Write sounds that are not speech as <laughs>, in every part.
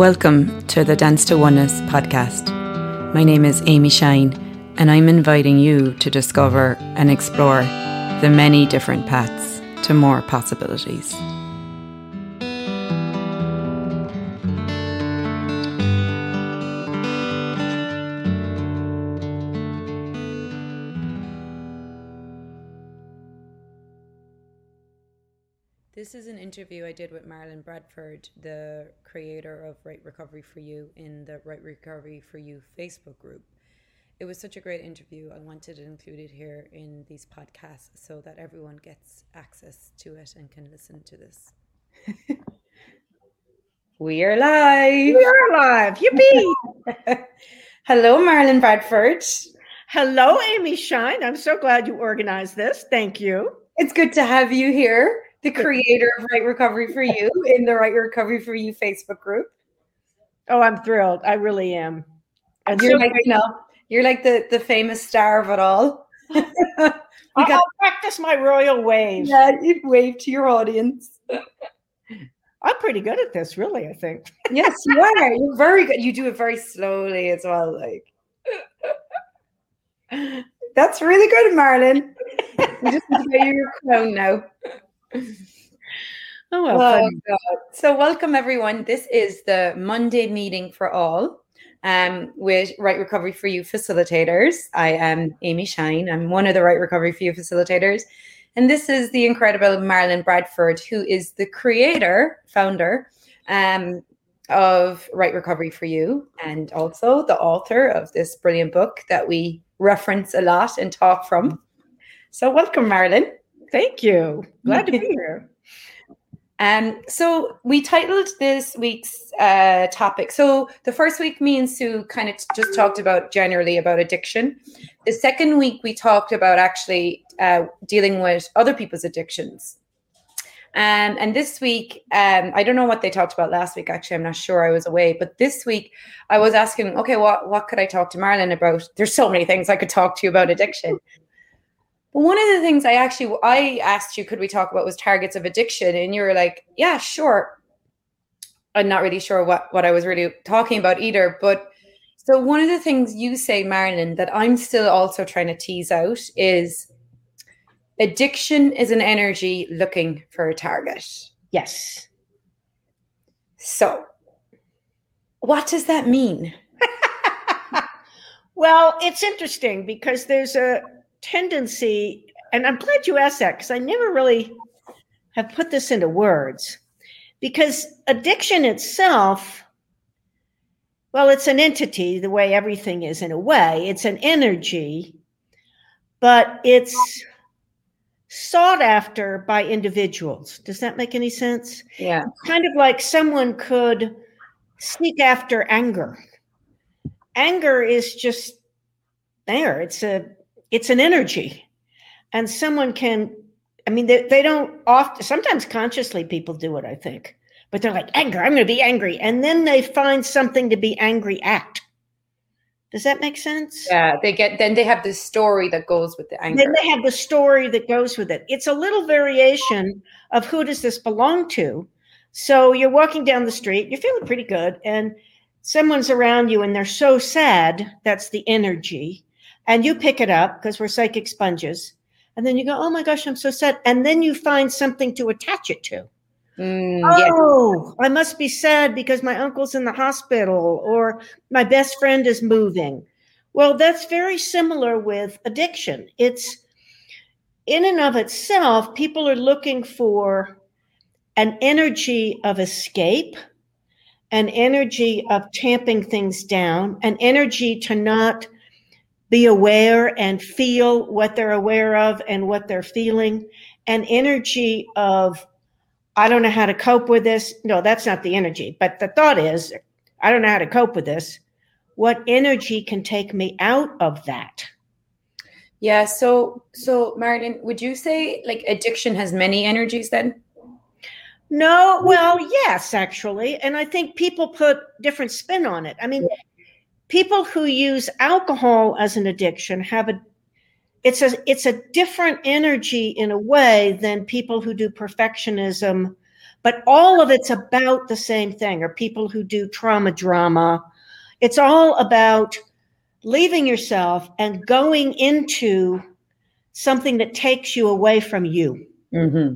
Welcome to the Dance to Oneness podcast. My name is Amy Shine, and I'm inviting you to discover and explore the many different paths to more possibilities. Interview I did with Marilyn Bradford, the creator of Right Recovery for You, in the Right Recovery for You Facebook group. It was such a great interview. I wanted to include it here in these podcasts so that everyone gets access to it and can listen to this. <laughs> we are live. We are live. Yippee! <laughs> Hello, Marilyn Bradford. Hello, Amy Shine. I'm so glad you organized this. Thank you. It's good to have you here the creator of Right Recovery for You in the Right Recovery for You Facebook group. Oh, I'm thrilled. I really am. And you're so like, you know, you're like the, the famous star of it all. <laughs> I'll, got, practice my royal wave. Yeah, you wave to your audience. I'm pretty good at this, really, I think. <laughs> yes, you are. You're very good. You do it very slowly as well. Like that's really good, Marilyn. you just need to get your crown now. <laughs> Oh, well, oh, so welcome everyone. This is the Monday meeting for all um, with Right Recovery for You facilitators. I am Amy Shine. I'm one of the Right Recovery for You facilitators. And this is the incredible Marilyn Bradford, who is the creator, founder um, of Right Recovery for You, and also the author of this brilliant book that we reference a lot and talk from. So, welcome, Marilyn. Thank you. Glad to be <laughs> here. Um, so we titled this week's uh, topic. So the first week, me and Sue kind of just talked about generally about addiction. The second week, we talked about actually uh, dealing with other people's addictions. Um, and this week, um, I don't know what they talked about last week. Actually, I'm not sure. I was away, but this week I was asking, okay, what what could I talk to Marilyn about? There's so many things I could talk to you about addiction. But one of the things I actually I asked you, could we talk about was targets of addiction, and you were like, yeah, sure. I'm not really sure what what I was really talking about either, but. So one of the things you say, Marilyn, that I'm still also trying to tease out is addiction is an energy looking for a target. Yes. So, what does that mean? <laughs> well, it's interesting because there's a tendency, and I'm glad you asked that because I never really have put this into words. Because addiction itself, well, it's an entity, the way everything is in a way, it's an energy, but it's sought after by individuals. Does that make any sense? Yeah. Kind of like someone could seek after anger. Anger is just there. It's a it's an energy. And someone can i mean they, they don't often sometimes consciously people do it i think. But they're like anger i'm going to be angry. And then they find something to be angry at. Does that make sense? Yeah they get then they have the story that goes with the anger then they have the story that goes with it. It's a little variation of who does this belong to. So you're walking down the street you're feeling pretty good and someone's around you and they're so sad that's the energy and you pick it up because we're psychic sponges. And then you go oh my gosh i'm so sad. And then you find something to attach it to. Mm, oh yeah. i must be sad because my uncle's in the hospital or my best friend is moving. Well that's very similar with addiction. It's in and of itself people are looking for an energy of escape an energy of tamping things down an energy to not be aware and feel what they're aware of and what they're feeling. An energy of i don't know how to cope with this. No that's not the energy but the thought is i don't know how to cope with this. What energy can take me out of that? Yeah so so marilyn would you say like addiction has many energies then? No well yes actually and i think people put different spin on it. I mean people who use alcohol as an addiction have a it's a it's a different energy in a way than people who do perfectionism but all of it's about the same thing, or people who do trauma drama. It's all about leaving yourself and going into something that takes you away from you. Mm-hmm.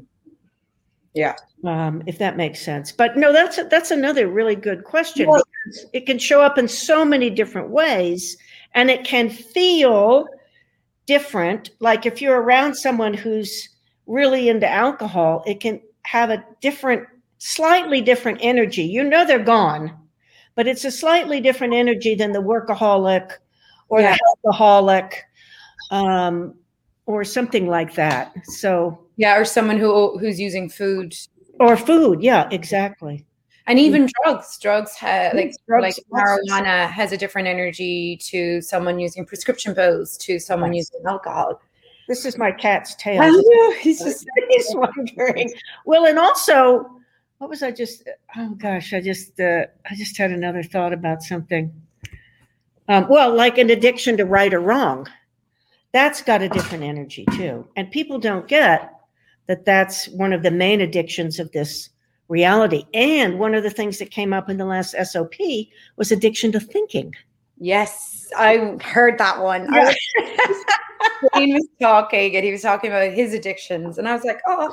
Yeah. Um, if that makes sense. But no, that's that's another really good question. Well, it can show up in so many different ways, and it can feel different. Like if you're around someone who's really into alcohol, it can have a different, slightly different energy. You know they're gone, but it's a slightly different energy than the workaholic or yeah. the alcoholic. Um, or something like that. So yeah, or someone who who's using food or food. Yeah, exactly. And even drugs, drugs have like drugs, like marijuana has a different energy to someone using prescription pills to someone yes. using alcohol. This is my cat's tail. I know. He's <laughs> just he's <laughs> wondering. Well, and also, what was I just? Oh gosh, I just uh, I just had another thought about something. Um, well, like an addiction to right or wrong that's got a different energy too. And people don't get that that's one of the main addictions of this reality. And one of the things that came up in the last SOP was addiction to thinking. Yes, I heard that one. Yeah. he was talking and he was talking about his addictions and i was like oh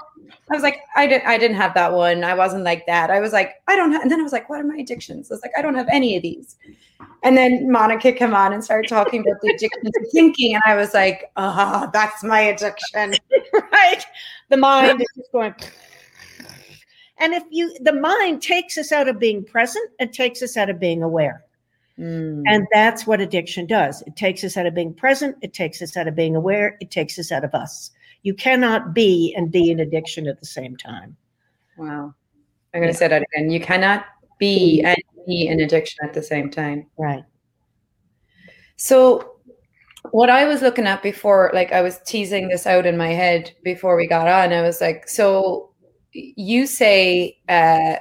i was like i didn't i didn't have that one i wasn't like that i was like i don't have and then i was like what are my addictions i was like i don't have any of these and then monica came on and started talking about the addiction to thinking and i was like oh that's my addiction <laughs> right the mind is just going and if you the mind takes us out of being present and takes us out of being aware Mm. And that's what addiction does. It takes us out of being present, it takes us out of being aware, it takes us out of us. You cannot be and be in addiction at the same time. Wow. I'm going to say that again. You cannot be and be in addiction at the same time. Right. So, what I was looking at before, like I was teasing this out in my head before we got on, I was like, so you say uh,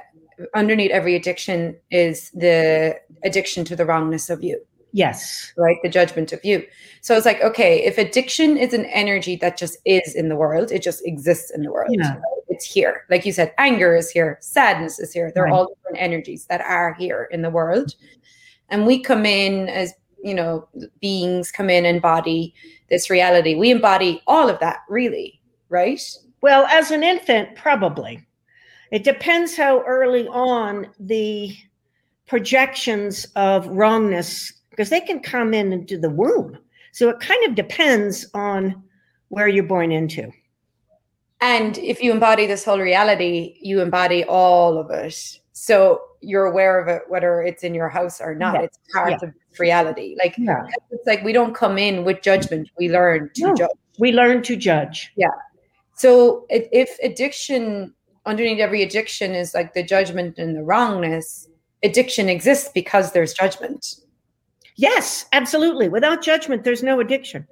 underneath every addiction is the addiction to the wrongness of you. Yes. Right? The judgment of you. So it's like, okay, if addiction is an energy that just is in the world, it just exists in the world. Yeah. It's here. Like you said, anger is here, sadness is here. They're right. all different energies that are here in the world. And we come in as, you know, beings come in and embody this reality. We embody all of that, really, right? Well, as an infant, probably. It depends how early on the projections of wrongness, because they can come in into the womb. So it kind of depends on where you're born into. And if you embody this whole reality, you embody all of it. So you're aware of it, whether it's in your house or not. Yeah. It's part yeah. of reality. Like yeah. it's like we don't come in with judgment. We learn to no. judge. We learn to judge. Yeah. So if, addiction underneath every addiction is like the judgment and the wrongness. Addiction exists because there's judgment. Yes, absolutely. Without judgment, there's no addiction.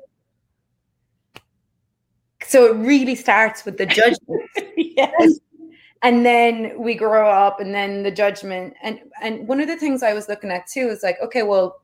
So it really starts with the judgment. <laughs> yes. And then we grow up and then the judgment. And and one of the things I was looking at too is like, okay, well,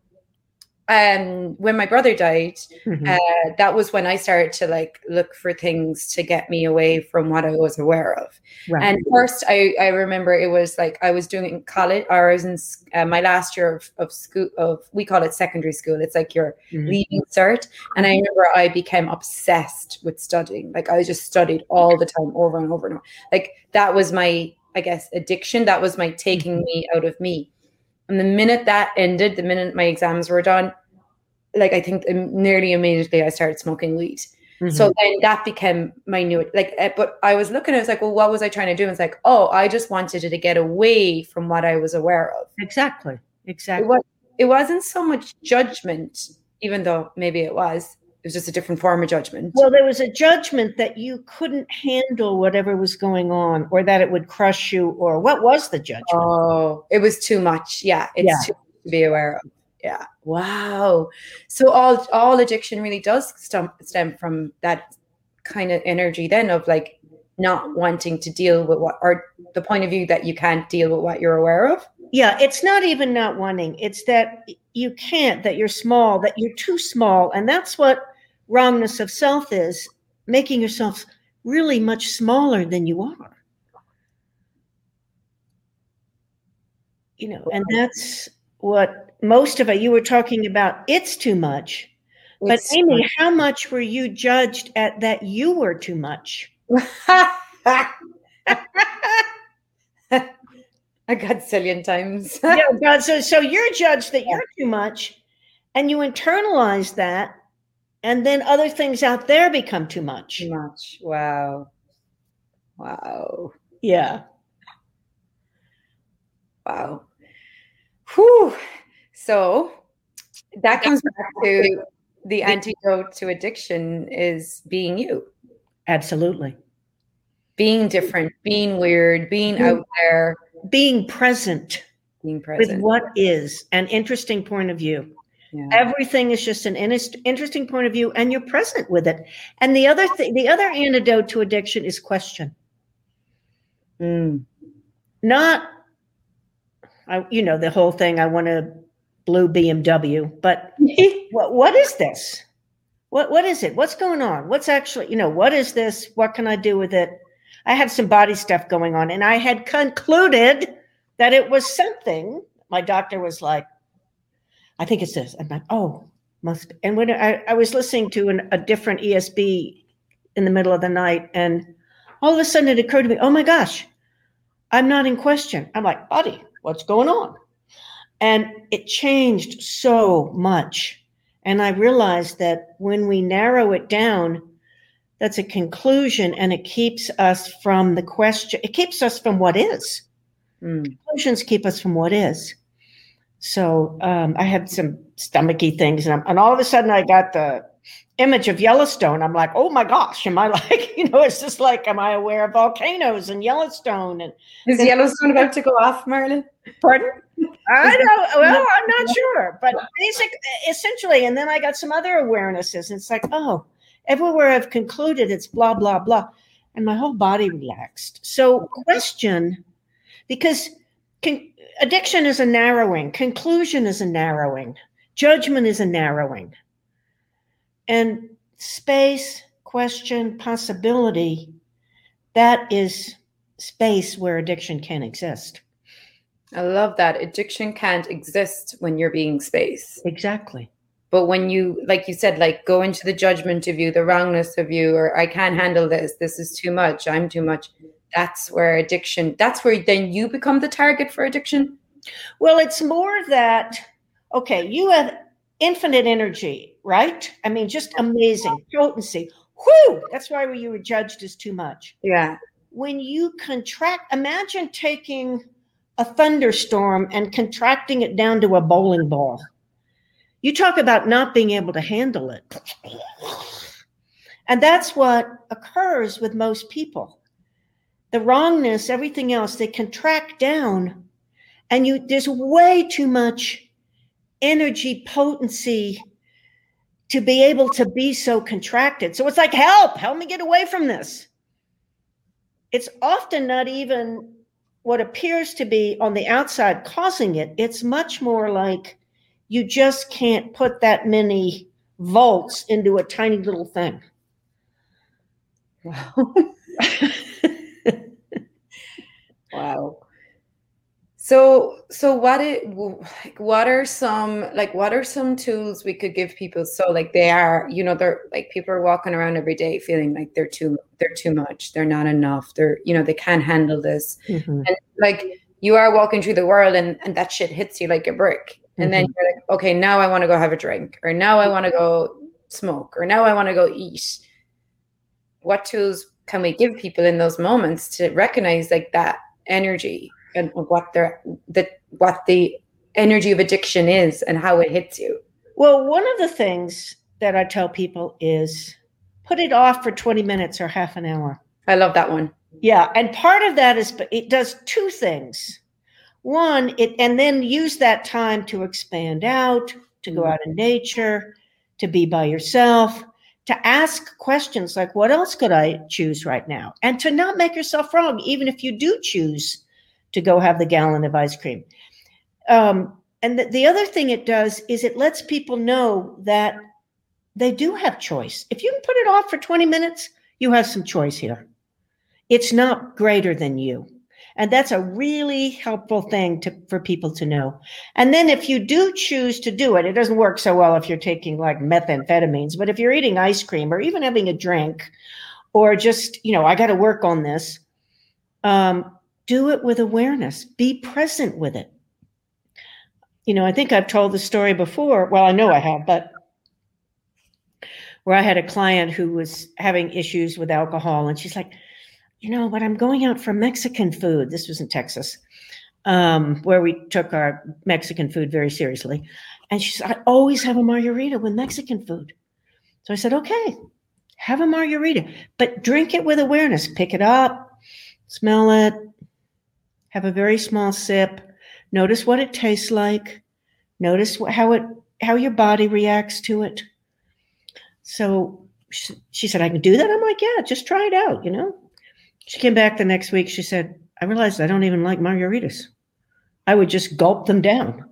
um when my brother died mm-hmm. uh, that was when i started to like look for things to get me away from what i was aware of right. and first i i remember it was like i was doing in college or i was in uh, my last year of, of school of we call it secondary school it's like your mm-hmm. leaving cert and i remember i became obsessed with studying like i just studied all the time over and over and over like that was my i guess addiction that was my taking mm-hmm. me out of me and the minute that ended, the minute my exams were done, like I think nearly immediately I started smoking weed. Mm-hmm. So then that became my new like. Eh, but I was looking, I was like, well, what was I trying to do? And it's like, oh, I just wanted to get away from what I was aware of. Exactly. Exactly. It, was, it wasn't so much judgment, even though maybe it was was just a different form of judgment. Well, there was a judgment that you couldn't handle whatever was going on, or that it would crush you, or what was the judgment? Oh, it was too much. Yeah, it's yeah. too much to be aware of. Yeah. Wow. So all all addiction really does stem stem from that kind of energy then of like not wanting to deal with what or the point of view that you can't deal with what you're aware of. Yeah, it's not even not wanting. It's that you can't, that you're small, that you're too small. And that's what wrongness of self is making yourself really much smaller than you are. you know, and that's what most of it, you were talking about, it's too much. But It's- Amy, how much were you judged at that you were too much? <laughs> a godzillion times. yeah, God, so so you're judged that you're too much, and you internalize that, and then other things out there become too much. Too much. Wow. Wow. Yeah. Wow. Whew. So that comes back to the antidote to addiction is being you, Absolutely. being different, being weird, being out there, Being present being present with what is an interesting point of view. Yeah. Everything is just an interesting point of view, and you're present with it. And the other thing, the other antidote to addiction is question. Mm. Not, I, you know, the whole thing. I want a blue BMW, but <laughs> what what is this? What what is it? What's going on? What's actually, you know, what is this? What can I do with it? I had some body stuff going on, and I had concluded that it was something. My doctor was like, I think it's this. I'm like, oh, must be. And when I, I was listening to an, a different ESB in the middle of the night, and all of a sudden it occurred to me, oh my gosh, I'm not in question. I'm like, buddy, what's going on? And it changed so much. And I realized that when we narrow it down, that's a conclusion and it keeps us from the question, it keeps us from what is. Mm. Conclusions keep us from what is. So um, I had some stomachy things, and, I'm- and all of a sudden I got the image of Yellowstone. I'm like, oh my gosh, am I <laughs> like, you know, it's just like, am I aware of volcanoes and Yellowstone? And Is Yellowstone about to go off, Marilyn? Pardon? I don't. Well, I'm not sure, but basic, essentially, and then I got some other awarenesses. And it's like, oh, everywhere I've concluded, it's blah blah blah, and my whole body relaxed. So, question, because con- addiction is a narrowing, conclusion is a narrowing, judgment is a narrowing, and space, question, possibility, that is space where addiction can exist. I love that. Addiction can't exist when you're being space. Exactly. But when you, like you said, like go into the judgment of you, the wrongness of you, or I can't handle this, this is too much, I'm too much. That's where addiction, that's where then you become the target for addiction. Well, it's more that, okay, you have infinite energy, right? I mean, just amazing potency. Whew, that's why you were judged as too much. Yeah. When you contract, imagine taking a thunderstorm and contracting it down to a bowling ball. You talk about not being able to handle it. And that's what occurs with most people. The wrongness, everything else, they can track down and you there's way too much energy potency to be able to be so contracted. So it's like, help, help me get away from this. It's often not even what appears to be on the outside causing it. It's much more like you just can't put that many volts into a tiny little thing. Wow. <laughs> wow. So, so what it like? What are some like? What are some tools we could give people? So, like, they are, you know, they're like people are walking around every day feeling like they're too, they're too much, they're not enough, they're, you know, they can't handle this, mm-hmm. and like you are walking through the world, and and that shit hits you like a brick, and then mm-hmm. you're like, okay, now I want to go have a drink, or now I want to go smoke, or now I want to go eat. What tools can we give people in those moments to recognize like that energy and what their the what the energy of addiction is and how it hits you? Well, one of the things that I tell people is put it off for 20 minutes or half an hour. I love that one. Yeah, and part of that is it does two things. One, it and then use that time to expand out, to go mm. out in nature, to be by yourself, to ask questions like what else could I choose right now? And to not make yourself wrong even if you do choose to go have the gallon of ice cream. Um, and the, the other thing it does is it lets people know that they do have choice. If you can put it off for 20 minutes, you have some choice here. It's not greater than you. And that's a really helpful thing to, for people to know. And then if you do choose to do it, it doesn't work so well if you're taking like methamphetamines, but if you're eating ice cream or even having a drink or just, you know, I got to work on this, um, do it with awareness, be present with it. You know, I think I've told the story before. Well, I know I have, but where I had a client who was having issues with alcohol, and she's like, you know, but I'm going out for Mexican food. This was in Texas, um, where we took our Mexican food very seriously. And she said, I always have a margarita with Mexican food. So I said, okay, have a margarita, but drink it with awareness. Pick it up, smell it, have a very small sip. Notice what it tastes like. Notice how it how your body reacts to it. So she, she said, I can do that. I'm like, yeah, just try it out, you know? She came back the next week. She said, I realized I don't even like margaritas. I would just gulp them down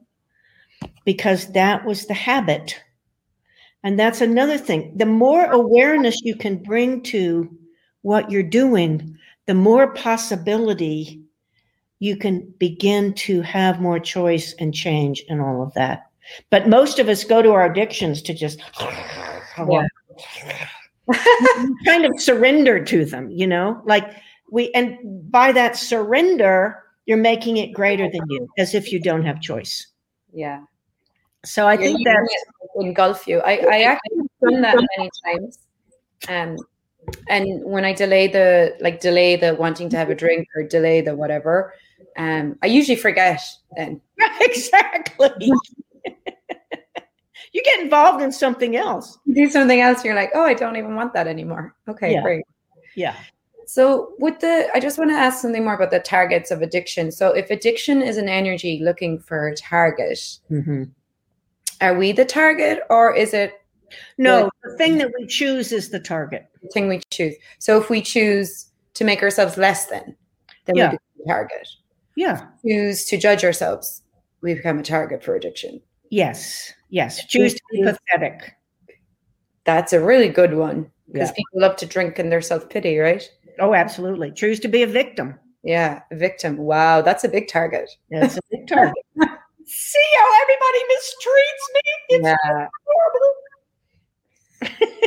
because that was the habit. And that's another thing. The more awareness you can bring to what you're doing, the more possibility you can begin to have more choice and change and all of that. But most of us go to our addictions to just yeah. Kind of surrender to them, you know, like we, and by that surrender, you're making it greater than you as if you don't have choice. Yeah. So I think that engulf you. I, I actually done that many times. Um, and when I delay the like delay the wanting to have a drink or delay the whatever, um, I usually forget then. <laughs> exactly <laughs> you get involved in something else. You do something else, you're like, oh, I don't even want that anymore. Okay, yeah. great. Yeah. So with the, I just want to ask something more about the targets of addiction. So if addiction is an energy looking for a target, mm-hmm. are we the target or is it? No, the thing that we choose is the target. The thing we choose. So if we choose to make ourselves less than, then Yeah. we become a target. Yeah. Choose to judge ourselves, we become a target for addiction. Yes. Yes. Choose to be pathetic. That's a really good one because Yeah. people love to drink in their self pity, right? Oh, absolutely. Choose to be a victim. Yeah, a victim. Wow, that's a big target. That's a big <laughs> target. See how everybody mistreats me? It's yeah. horrible. <laughs>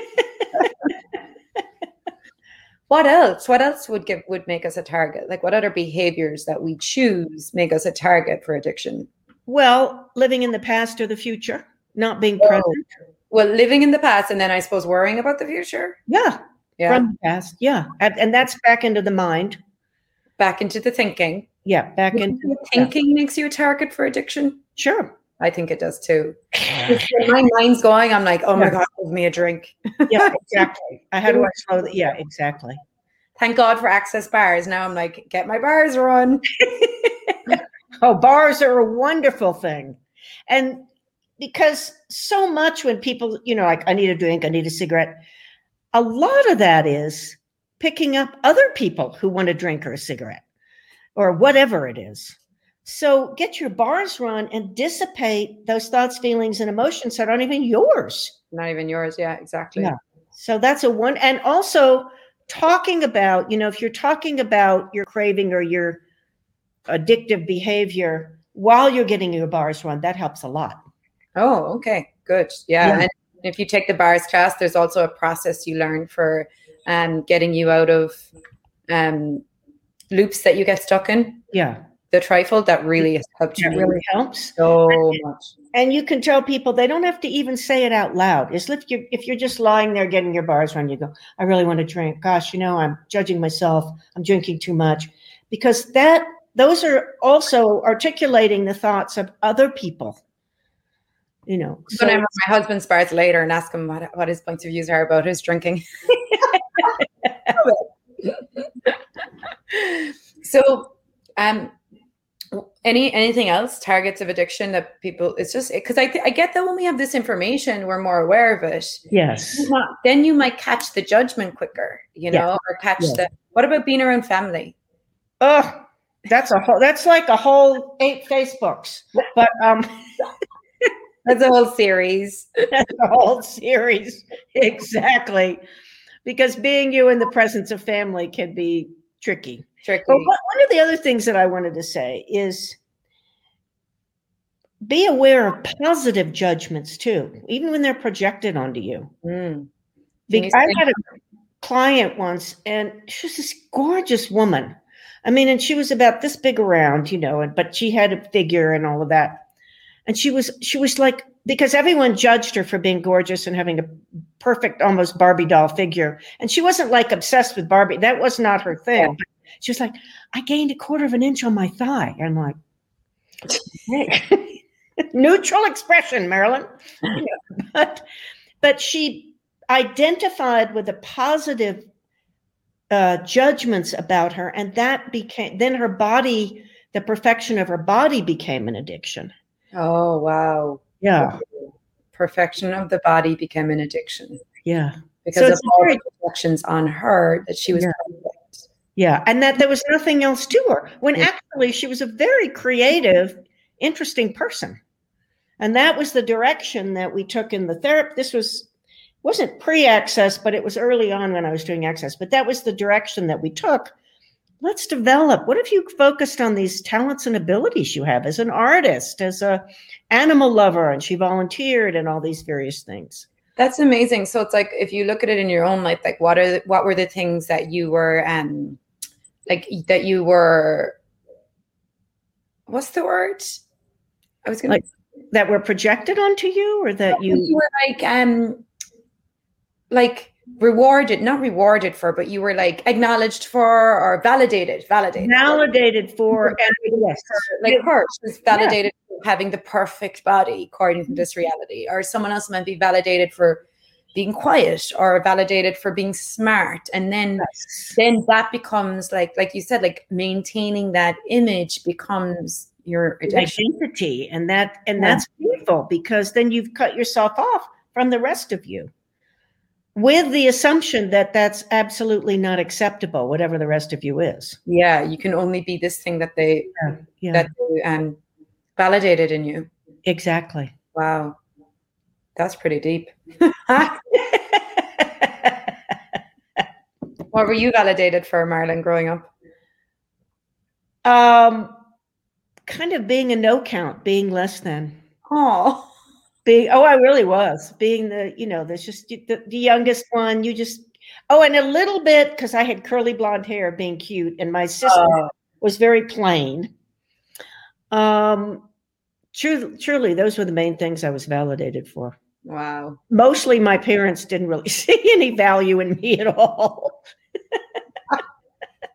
What else? What else would give would make us a target? Like what other behaviors that we choose make us a target for addiction? Well, living in the past or the future, not being Oh. present. Well, living in the past and then I suppose worrying about the future. Yeah. Yeah. From the past. Yeah. And, and that's back into the mind. Back into the thinking. Yeah. Back into the Thinking makes you a target for addiction. Sure. I think it does too. <laughs> When my mind's going, I'm like, oh my Yeah. God, give me a drink. <laughs> Yeah, exactly. I had to slow that. Yeah, exactly. Thank God for access bars. Now I'm like, get my bars run. <laughs> Oh, bars are a wonderful thing. And because so much when people, you know, like, I need a drink, I need a cigarette, a lot of that is picking up other people who want a drink or a cigarette or whatever it is. So get your bars run and dissipate those thoughts, feelings, and emotions that aren't even yours. Not even yours. Yeah, exactly. Yeah. So that's a one. And also talking about, you know, if you're talking about your craving or your addictive behavior while you're getting your bars run, that helps a lot. Oh, okay, good. Yeah. Yeah. And if you take the bars class, there's also a process you learn for um, getting you out of um, loops that you get stuck in. Yeah. The trifold that really you That really helps. so much. And you can tell people they don't have to even say it out loud. Is if you if you're just lying there getting your bars run, you go, I really want to drink. Gosh, you know, I'm judging myself. I'm drinking too much. Because that those are also articulating the thoughts of other people. You know. I'm going my husband's bars later and ask him what, what his points of views are about his drinking. <laughs> so, um, any anything else targets of addiction that people? It's just because I th- I get that when we have this information, we're more aware of it. yes. Not- then you might catch the judgment quicker, you Yeah. know, or catch Yeah. the. What about being around family? Oh, that's a whole that's like a whole eight Facebooks. But um <laughs> That's a whole series. <laughs> that's a whole series. Exactly. Because being you in the presence of family can be tricky. tricky. But one of the other things that I wanted to say is be aware of positive judgments too, even when they're projected onto you. Mm. Can Be- you I had a client once, and she was this gorgeous woman. I mean, and she was about this big around, you know, and but she had a figure and all of that. And she was she was like because everyone judged her for being gorgeous and having a perfect, almost Barbie doll figure, and she wasn't like obsessed with Barbie. That was not her thing. Yeah. She was like, I gained a quarter of an inch on my thigh. I'm like, hey. <laughs> neutral expression, Marilyn. You know, <laughs> but but she identified with the positive uh, judgments about her, and that became then her body, the perfection of her body became an addiction. Oh wow. Yeah, Perfection of the body became an addiction yeah, because So of all very- the projections on her that she was Yeah. perfect. yeah, and that there was nothing else to her. When Yeah. actually she was a very creative, interesting person, and that was the direction that we took in the therapy. This was wasn't pre-access, but it was early on when I was doing access. But that was the direction that we took. Let's develop. What if you focused on these talents and abilities you have as an artist, as a animal lover, and she volunteered and all these various things. That's amazing. So it's like if you look at it in your own life, like what are the, what were the things that you were um like that you were what's the word? I was gonna Like That were projected onto you, or that you, you were like um like rewarded, not rewarded for, but you were like acknowledged for or validated, validated. validated for. And yes, like her, was validated for having the perfect body according to this reality, or someone else might be validated for being quiet or validated for being smart, and then then that becomes like like you said, like maintaining that image becomes your addiction. identity, and that and Yeah. that's painful because then you've cut yourself off from the rest of you, with the assumption that that's absolutely not acceptable, whatever the rest of you is. Yeah, you can only be this thing that they Yeah, that they um validated in you. exactly. Wow, that's pretty deep. <laughs> what were you validated for, Marilyn growing up? um, kind of being a no count, being less than. Oh. Being oh i really was being the you know there's just the, the youngest one you just oh and a little bit because i had curly blonde hair being cute and my sister Oh. was very plain um truly truly those were the main things i was validated for Wow. mostly my parents didn't really <laughs> see any value in me at all <laughs>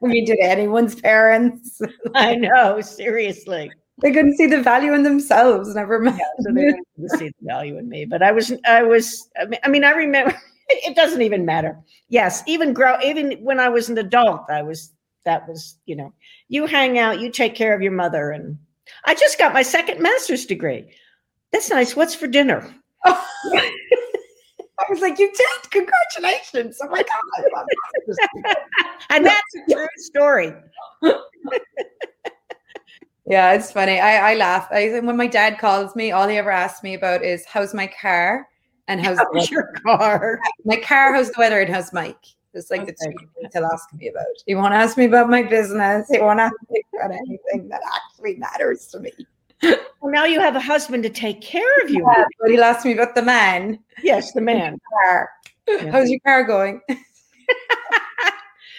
I mean, did anyone's parents? <laughs> i know seriously They couldn't see the value in themselves. Never mind. so they didn't see the value in me. But I was, I was, I mean, I, mean, I remember. <laughs> It doesn't even matter. Yes, even grow, even when I was an adult, I was. That was, you know, you hang out, you take care of your mother, and I just got my second master's degree. That's nice. What's for dinner? <laughs> <laughs> I was like, you did. Congratulations. Oh my God. And that's a true story. Yeah, it's funny. I, I laugh. I, when my dad calls me, all he ever asks me about is, how's my car? And how's How's your car? <laughs> my car, how's the weather, and how's Mike? It's like the Okay. two things he'll ask me about. He won't ask me about my business. He won't ask me about anything that actually matters to me. Well, now you have a husband to take care of you. Yeah, but he'll ask me about the man. Yes, the man. How's your car going? <laughs>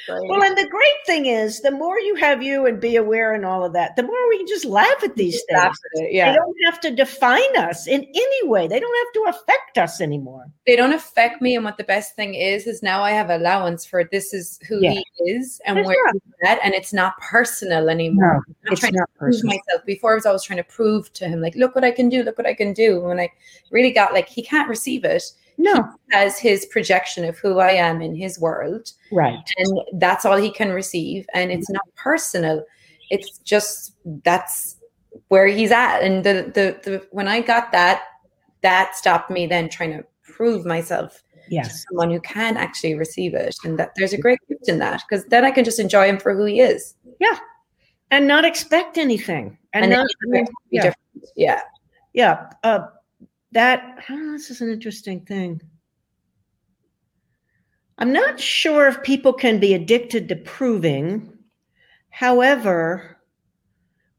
Great. Well, and the great thing is, the more you have you and be aware and all of that, the more we can just laugh at these things. At They don't have to define us in any way. They don't have to affect us anymore. They don't affect me. And what the best thing is, is now I have allowance for this is who Yeah. he is and where right. he's at. And it's not personal anymore. I'm not It's trying not to prove personal. myself. Before I was always trying to prove to him, like, look what I can do, look what I can do. When I really got like, he can't receive it No, as his projection of who I am in his world. right. and that's all he can receive and it's not personal it's just that's where he's at and the the, the when i got that that stopped me then trying to prove myself to Yes. someone who can actually receive it and that there's a great gift in that because then i can just enjoy him for who he is Yeah. And not expect anything. And, and, not, then be yeah. different yeah yeah. Uh, that, oh, this is an interesting thing. I'm not sure if people can be addicted to proving. However,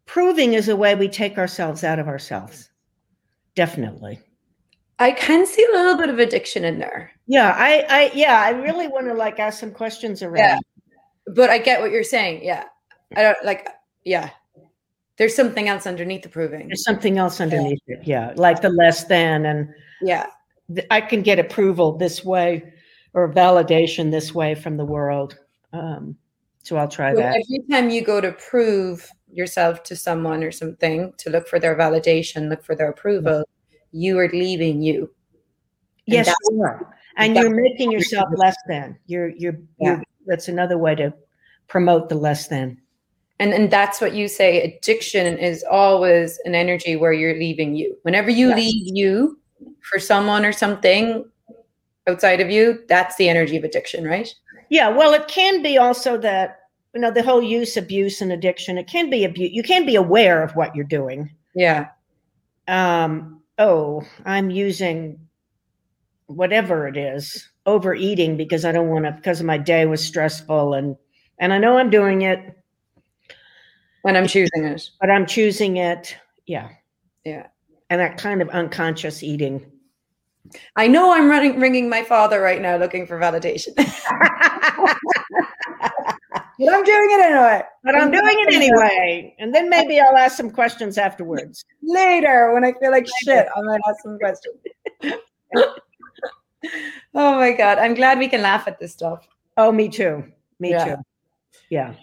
proving is a way we take ourselves out of ourselves. Definitely. I can see a little bit of addiction in there. Yeah, I, I, yeah, I really want to like ask some questions around. Yeah. But I get what you're saying. Yeah, I don't like. Yeah, there's something else underneath the proving. There's something else underneath yeah. it. Yeah, like the less than, and yeah, I can get approval this way or validation this way from the world. Um, so I'll try so that. Every time you go to prove yourself to someone or something to look for their validation, look for their approval, you are leaving you. And yes, you are. And you're making yourself less than. You're you're, yeah. you're that's another way to promote the less than. And and that's what you say addiction is always an energy where you're leaving you. Whenever you yes. leave you for someone or something outside of you, that's the energy of addiction, right? Yeah, well it can be also that you know the whole use abuse and addiction it can be abuse you can be aware of what you're doing yeah um oh, I'm using whatever it is, overeating because I don't want to because my day was stressful and and I know I'm doing it. And I'm choosing it. But I'm choosing it. Yeah. Yeah. And that kind of unconscious eating. I know I'm running ringing my father right now looking for validation. <laughs> But I'm doing it anyway. But I'm doing it anyway. And then maybe I'll ask some questions afterwards. Later, when I feel like shit, I might ask some questions. <laughs> oh my God. I'm glad we can laugh at this stuff. Oh, me too. Me yeah. too. Yeah.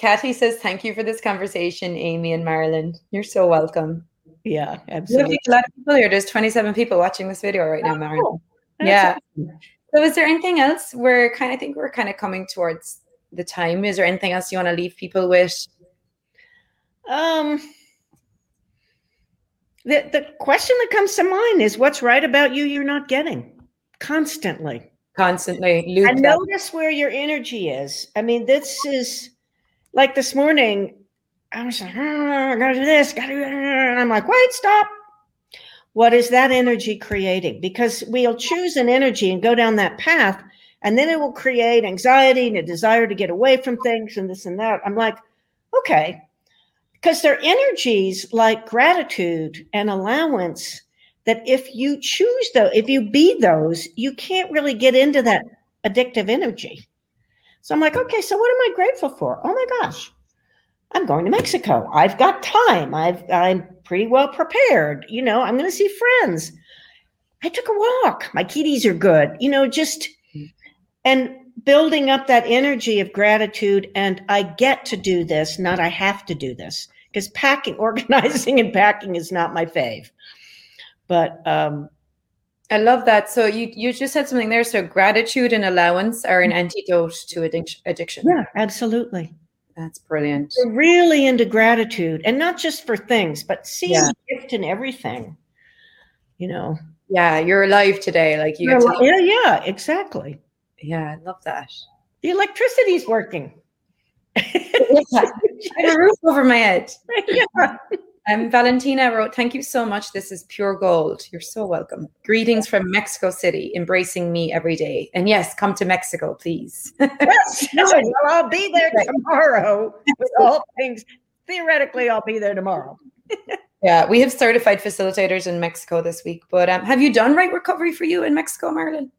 Kathy says, Thank you for this conversation, Amy and Marilyn. You're so welcome. Yeah, absolutely. a lot of people here. There's 27 people watching this video right now, Marilyn. Oh, yeah. Awesome. So is there anything else? We're kind of think we're kind of coming towards the time. Is there anything else you want to leave people with? Um, the the question that comes to mind is what's right about you you're not getting constantly. Constantly. And notice where your energy is. I mean, this is like this morning. I was like, oh, I gotta do this, gotta do I'm like, wait, stop. What is that energy creating? Because we'll choose an energy and go down that path and then it will create anxiety and a desire to get away from things and this and that. I'm like, okay, because they're energies like gratitude and allowance that if you choose though, if you be those, you can't really get into that addictive energy. So I'm like, okay, so what am I grateful for? Oh my gosh, I'm going to Mexico. I've got time. I've I'm pretty well prepared. You know, I'm going to see friends. I took a walk. My kitties are good. You know, just and building up that energy of gratitude and i get to do this not i have to do this because packing <laughs> organizing and packing is not my fave but um i love that so you you just said something there so gratitude and allowance are an mm-hmm. antidote to addiction yeah absolutely that's brilliant We're really into gratitude and not just for things but seeing yeah. gift in everything you know yeah you're alive today like you yeah yeah exactly yeah, I love that. The electricity's working. <laughs> yeah. I have a roof over my head. <laughs> Yeah. Um, Valentina wrote, Thank you so much. This is pure gold. You're so welcome. Greetings from Mexico City, embracing me every day. And yes, come to Mexico, please. <laughs> yes, well, I'll be there tomorrow <laughs> with all things. Theoretically, I'll be there tomorrow. <laughs> yeah, we have certified facilitators in Mexico this week. But um, have you done right recovery for you in Mexico, Marilyn?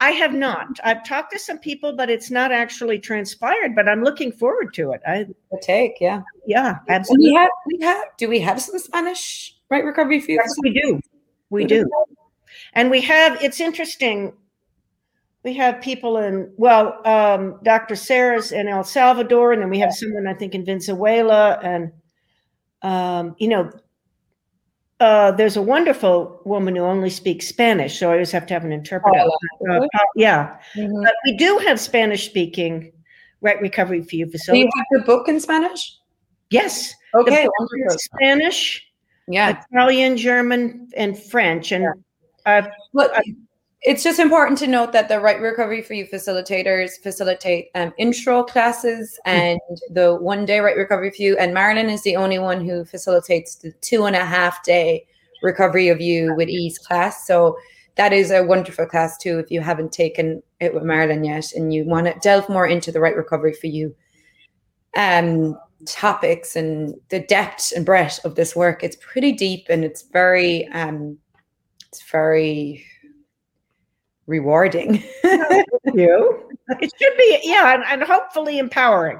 I have not. I've talked to some people, but it's not actually transpired. But I'm looking forward to it. I the take, yeah, yeah, absolutely. We have, we have. Do we have some Spanish right recovery for you? Yes, we do. We, we do. do. And we have. It's interesting. We have people in well, um, Dr. Sarah's in El Salvador, and then we have someone I think in Venezuela, and um, you know, uh, there's a wonderful woman who only speaks Spanish, so I always have to have an interpreter. Oh, uh, yeah, mm-hmm. but we do have Spanish speaking right recovery for you facility. Do you have the book in Spanish? Yes. Okay. Spanish, yeah, Italian, German, and French, and yeah. uh, it's just important to note that the Right Recovery for You facilitators facilitate um, intro classes hmm. and the one day Right Recovery for You. And Marilyn is the only one who facilitates the two and a half day Recovery of You with Ease class. So that is a wonderful class too if you haven't taken it with Marilyn yet and you want to delve more into the Right Recovery for You. um, topics and the depth and breadth of this work. It's pretty deep and it's very, um, it's very rewarding. Oh, you. <laughs> It should be, yeah, and, and hopefully empowering.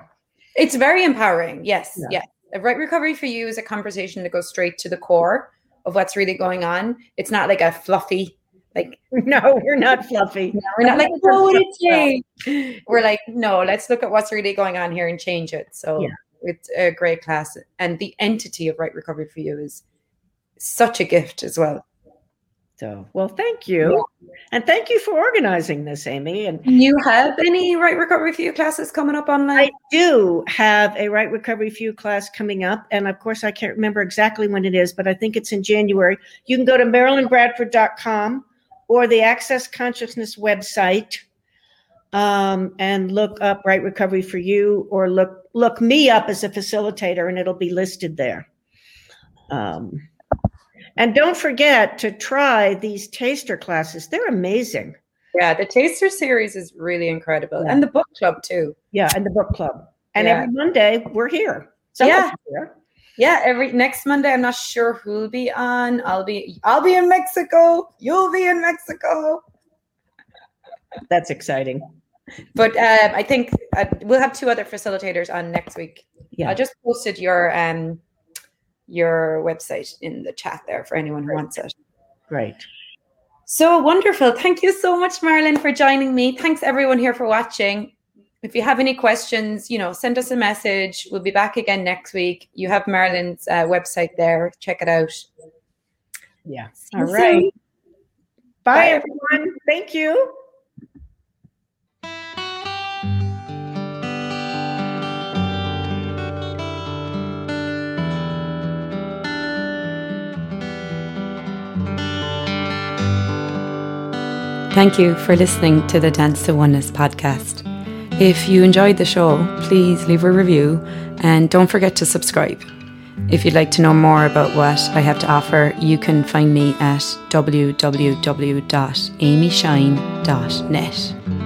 It's very empowering. Yes. Yeah. Yes. A right recovery for you is a conversation that goes straight to the core of what's really going on. It's not like a fluffy, like <laughs> no, we're not fluffy. No, we're not like oh, <laughs> it's change. We're like no, let's look at what's really going on here and change it. So yeah. it's a great class, and the entity of right recovery for you is such a gift as well. So, well, thank you. Yeah. And thank you for organizing this, Amy. And you have any Right Recovery for You classes coming up online? I do have a Right Recovery for You class coming up. And of course, I can't remember exactly when it is, but I think it's in January. You can go to marilynbradford.com or the Access Consciousness website um, and look up Right Recovery for You or look look me up as a facilitator and it'll be listed there. Um, and don't forget to try these taster classes. They're amazing. Yeah, the taster series is really incredible. Yeah. And the book club too. Yeah, and the book club. And yeah. every Monday we're here. yeah. Here. Yeah, every next Monday I'm not sure who'll be on. I'll be I'll be in Mexico. You'll be in Mexico. That's exciting. But um, I think uh, we'll have two other facilitators on next week. Yeah. I just posted your um your website in the chat there for anyone who wants it. Great. So wonderful. Thank you so much, Marilyn, for joining me. Thanks everyone here for watching. If you have any questions, you know, send us a message. We'll be back again next week. You have Marilyn's uh, website there. Check it out. Yeah. All right. Bye, Bye everyone. Thank you. Thank you for listening to the Dance to Oneness podcast. If you enjoyed the show, please leave a review and don't forget to subscribe. If you'd like to know more about what I have to offer, you can find me at www.amyshine.net.